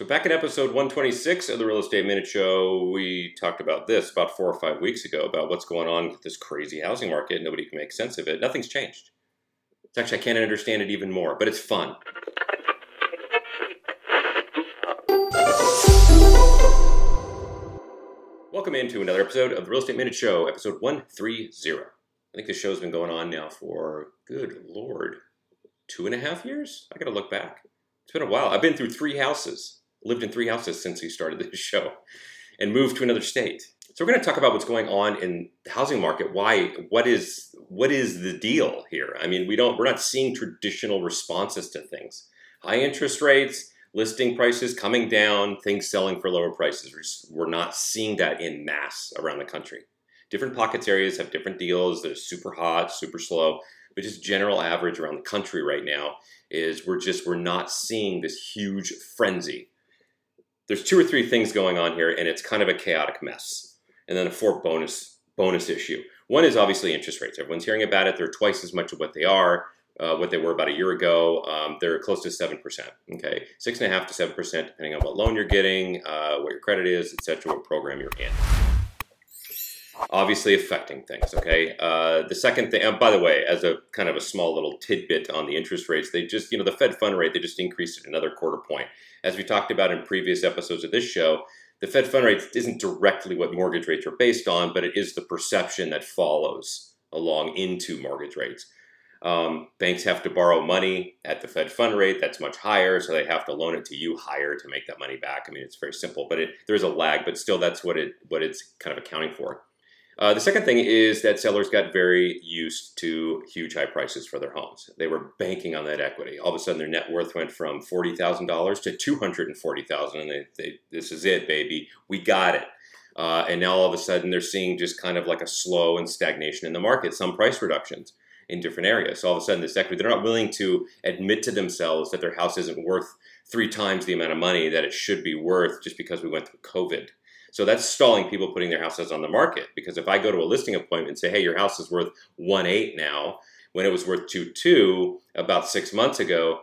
So back in episode 126 of the Real Estate Minute Show, we talked about this about four or five weeks ago about what's going on with this crazy housing market. Nobody can make sense of it. Nothing's changed. It's actually I can't understand it even more, but it's fun. Welcome into another episode of the Real Estate Minute Show, episode 130. I think this show's been going on now for, good lord, two and a half years? I gotta look back. It's been a while. I've been through three houses lived in three houses since he started this show and moved to another state. So we're going to talk about what's going on in the housing market. Why? What is what is the deal here? I mean, we don't we're not seeing traditional responses to things. High interest rates, listing prices coming down, things selling for lower prices. We're not seeing that in mass around the country. Different pockets areas have different deals. They're super hot, super slow, but just general average around the country right now is we're just we're not seeing this huge frenzy there's two or three things going on here, and it's kind of a chaotic mess. And then a fourth bonus bonus issue. One is obviously interest rates. Everyone's hearing about it. They're twice as much of what they are, uh, what they were about a year ago. Um, they're close to seven percent. Okay, six and a half to seven percent, depending on what loan you're getting, uh, what your credit is, etc., what program you're in obviously affecting things. Okay. Uh, the second thing, by the way, as a kind of a small little tidbit on the interest rates, they just, you know, the Fed fund rate, they just increased it another quarter point. As we talked about in previous episodes of this show, the Fed fund rate isn't directly what mortgage rates are based on, but it is the perception that follows along into mortgage rates. Um, banks have to borrow money at the Fed fund rate that's much higher, so they have to loan it to you higher to make that money back. I mean, it's very simple, but it, there's a lag, but still, that's what it what it's kind of accounting for. Uh, the second thing is that sellers got very used to huge high prices for their homes. They were banking on that equity. All of a sudden, their net worth went from forty thousand dollars to two hundred and forty thousand, and they, this is it, baby. We got it. Uh, and now all of a sudden, they're seeing just kind of like a slow and stagnation in the market. Some price reductions in different areas. So all of a sudden, this equity, they're not willing to admit to themselves that their house isn't worth three times the amount of money that it should be worth just because we went through COVID. So that's stalling people putting their houses on the market. Because if I go to a listing appointment and say, hey, your house is worth one eight now, when it was worth two two about six months ago,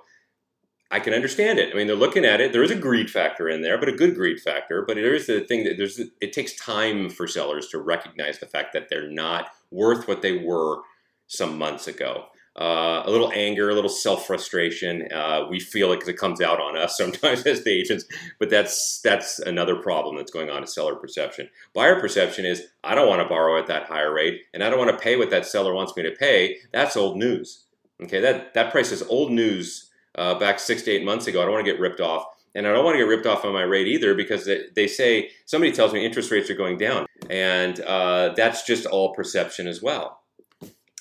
I can understand it. I mean, they're looking at it. There is a greed factor in there, but a good greed factor. But there is the thing that there's it takes time for sellers to recognize the fact that they're not worth what they were some months ago uh, a little anger, a little self frustration. Uh, we feel it because it comes out on us sometimes as the agents, but that's that's another problem that's going on in seller perception. Buyer perception is I don't want to borrow at that higher rate, and I don't want to pay what that seller wants me to pay. That's old news. Okay, that that price is old news uh, back six to eight months ago. I don't want to get ripped off. And I don't want to get ripped off on my rate either because they, they say somebody tells me interest rates are going down, and uh, that's just all perception as well.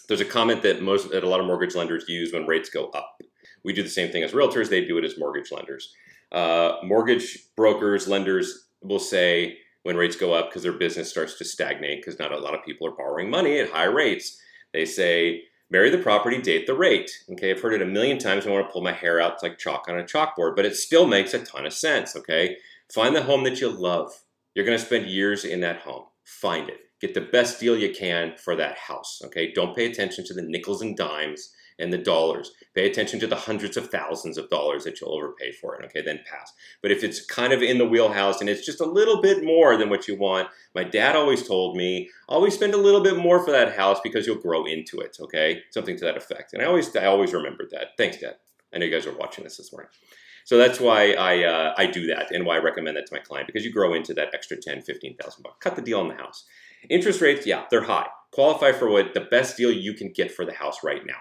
There's a comment that most that a lot of mortgage lenders use when rates go up. We do the same thing as realtors. They do it as mortgage lenders. Uh, mortgage brokers, lenders will say when rates go up because their business starts to stagnate because not a lot of people are borrowing money at high rates. They say marry the property, date the rate. Okay, I've heard it a million times. I want to pull my hair out. It's like chalk on a chalkboard, but it still makes a ton of sense. Okay, find the home that you love. You're going to spend years in that home. Find it. Get the best deal you can for that house. Okay, don't pay attention to the nickels and dimes and the dollars. Pay attention to the hundreds of thousands of dollars that you'll overpay for it. Okay, then pass. But if it's kind of in the wheelhouse and it's just a little bit more than what you want, my dad always told me, always spend a little bit more for that house because you'll grow into it. Okay, something to that effect. And I always, I always remembered that. Thanks, Dad. I know you guys are watching this this morning. So that's why I, uh, I do that and why I recommend that to my client because you grow into that extra 10, 15,000 bucks. Cut the deal on the house. Interest rates, yeah, they're high. Qualify for what the best deal you can get for the house right now.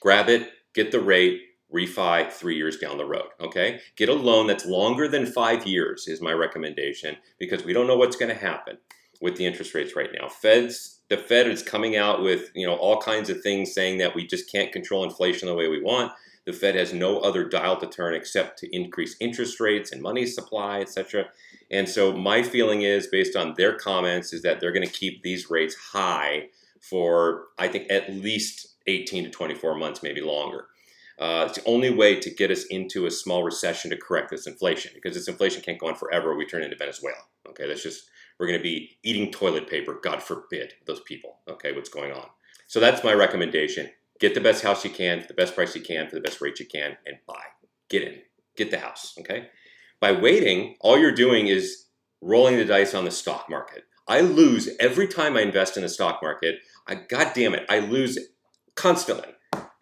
Grab it, get the rate, refi three years down the road. Okay, get a loan that's longer than five years is my recommendation because we don't know what's going to happen with the interest rates right now. Feds, the Fed is coming out with you know all kinds of things saying that we just can't control inflation the way we want. The Fed has no other dial to turn except to increase interest rates and money supply, etc. And so my feeling is, based on their comments, is that they're going to keep these rates high for I think at least 18 to 24 months, maybe longer. Uh, it's the only way to get us into a small recession to correct this inflation because this inflation can't go on forever. We turn into Venezuela. Okay, that's just we're going to be eating toilet paper. God forbid those people. Okay, what's going on? So that's my recommendation. Get the best house you can, the best price you can, for the best rate you can, and buy. Get in. Get the house. Okay. By waiting, all you're doing is rolling the dice on the stock market. I lose every time I invest in the stock market. I, God damn it, I lose constantly.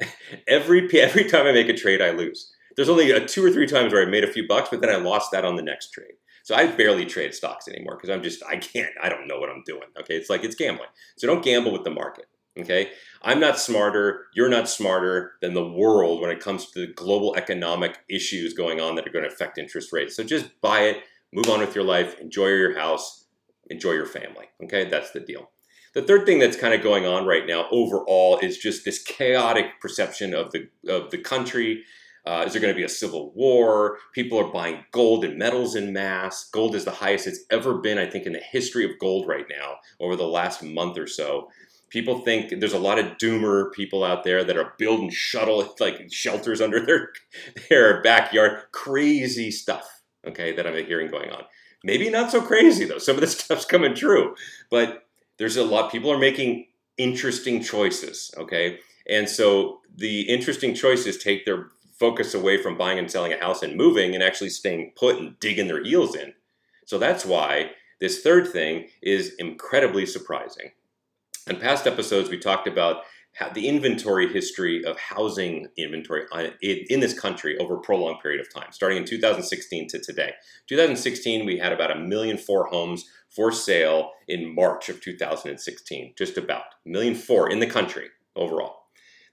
every every time I make a trade, I lose. There's only a two or three times where I made a few bucks, but then I lost that on the next trade. So I barely trade stocks anymore because I'm just I can't I don't know what I'm doing. Okay, it's like it's gambling. So don't gamble with the market. Okay, I'm not smarter. You're not smarter than the world when it comes to the global economic issues going on that are going to affect interest rates. So just buy it, move on with your life, enjoy your house, enjoy your family. Okay, that's the deal. The third thing that's kind of going on right now overall is just this chaotic perception of the of the country. Uh, is there going to be a civil war? People are buying gold and metals in mass. Gold is the highest it's ever been, I think, in the history of gold right now over the last month or so. People think there's a lot of doomer people out there that are building shuttle like shelters under their their backyard. Crazy stuff, okay, that I'm hearing going on. Maybe not so crazy though. Some of this stuff's coming true, but there's a lot people are making interesting choices okay and so the interesting choices take their focus away from buying and selling a house and moving and actually staying put and digging their heels in so that's why this third thing is incredibly surprising in past episodes we talked about the inventory history of housing inventory in this country over a prolonged period of time, starting in 2016 to today. 2016, we had about a million four homes for sale in March of 2016, just about a million four in the country overall.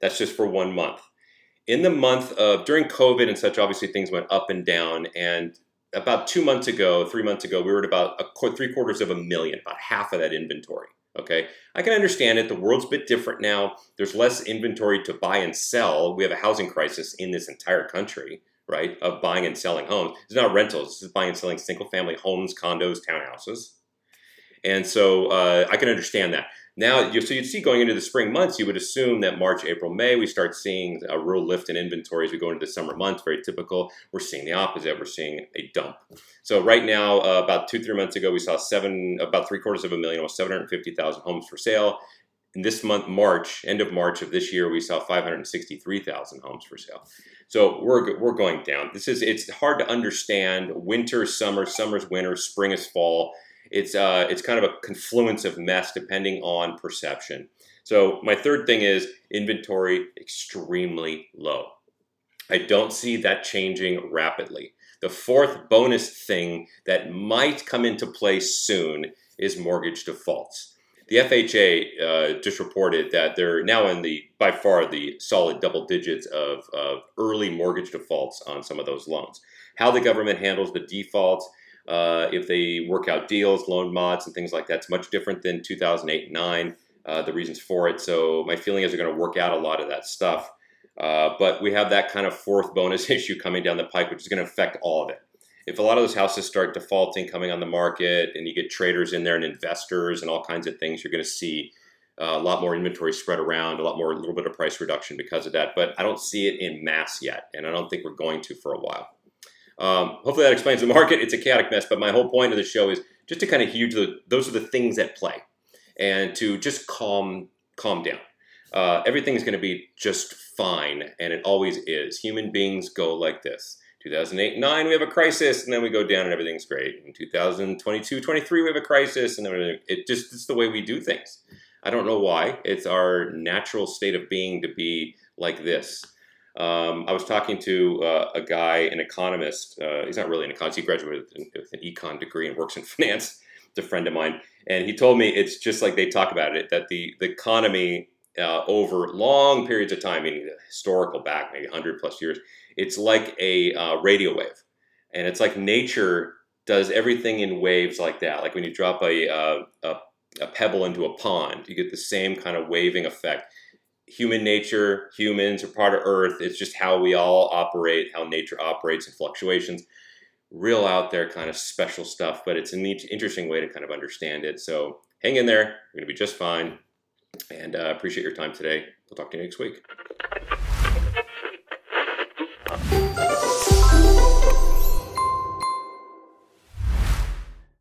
That's just for one month. In the month of during COVID and such, obviously things went up and down. And about two months ago, three months ago, we were at about a, three quarters of a million, about half of that inventory. Okay, I can understand it. The world's a bit different now. There's less inventory to buy and sell. We have a housing crisis in this entire country, right? Of buying and selling homes. It's not rentals. This is buying and selling single family homes, condos, townhouses. And so uh, I can understand that. Now, so you'd see going into the spring months, you would assume that March, April, May, we start seeing a real lift in inventory as we go into the summer months. Very typical. We're seeing the opposite. We're seeing a dump. So right now, uh, about two, three months ago, we saw seven, about three quarters of a million, almost 750,000 homes for sale. In this month, March, end of March of this year, we saw 563,000 homes for sale. So we're we're going down. This is it's hard to understand. Winter, summer, summer's winter, spring is fall it's uh, it's kind of a confluence of mess depending on perception. So my third thing is inventory extremely low. I don't see that changing rapidly. The fourth bonus thing that might come into play soon is mortgage defaults. The FHA uh, just reported that they're now in the by far the solid double digits of, of early mortgage defaults on some of those loans. How the government handles the defaults uh, if they work out deals, loan mods, and things like that. It's much different than 2008 and 9, uh, the reasons for it. So my feeling is they're going to work out a lot of that stuff. Uh, but we have that kind of fourth bonus issue coming down the pike, which is going to affect all of it. If a lot of those houses start defaulting, coming on the market, and you get traders in there and investors and all kinds of things, you're going to see uh, a lot more inventory spread around, a lot more, a little bit of price reduction because of that. But I don't see it in mass yet, and I don't think we're going to for a while. Um, hopefully that explains the market. It's a chaotic mess, but my whole point of the show is just to kind of the, those are the things at play, and to just calm calm down. Uh, is going to be just fine, and it always is. Human beings go like this. 2008 9 we have a crisis and then we go down and everything's great in 2022 23 we have a crisis and then it just it's the way we do things i don't know why it's our natural state of being to be like this um, I was talking to uh, a guy, an economist. Uh, he's not really an economist. He graduated with an econ degree and works in finance. It's a friend of mine, and he told me it's just like they talk about it that the the economy uh, over long periods of time, meaning historical back maybe 100 plus years, it's like a uh, radio wave, and it's like nature does everything in waves like that. Like when you drop a, uh, a a pebble into a pond, you get the same kind of waving effect human nature, humans are part of Earth. It's just how we all operate, how nature operates and fluctuations. Real out there kind of special stuff, but it's an interesting way to kind of understand it. So hang in there. You're going to be just fine. And uh, appreciate your time today. We'll talk to you next week.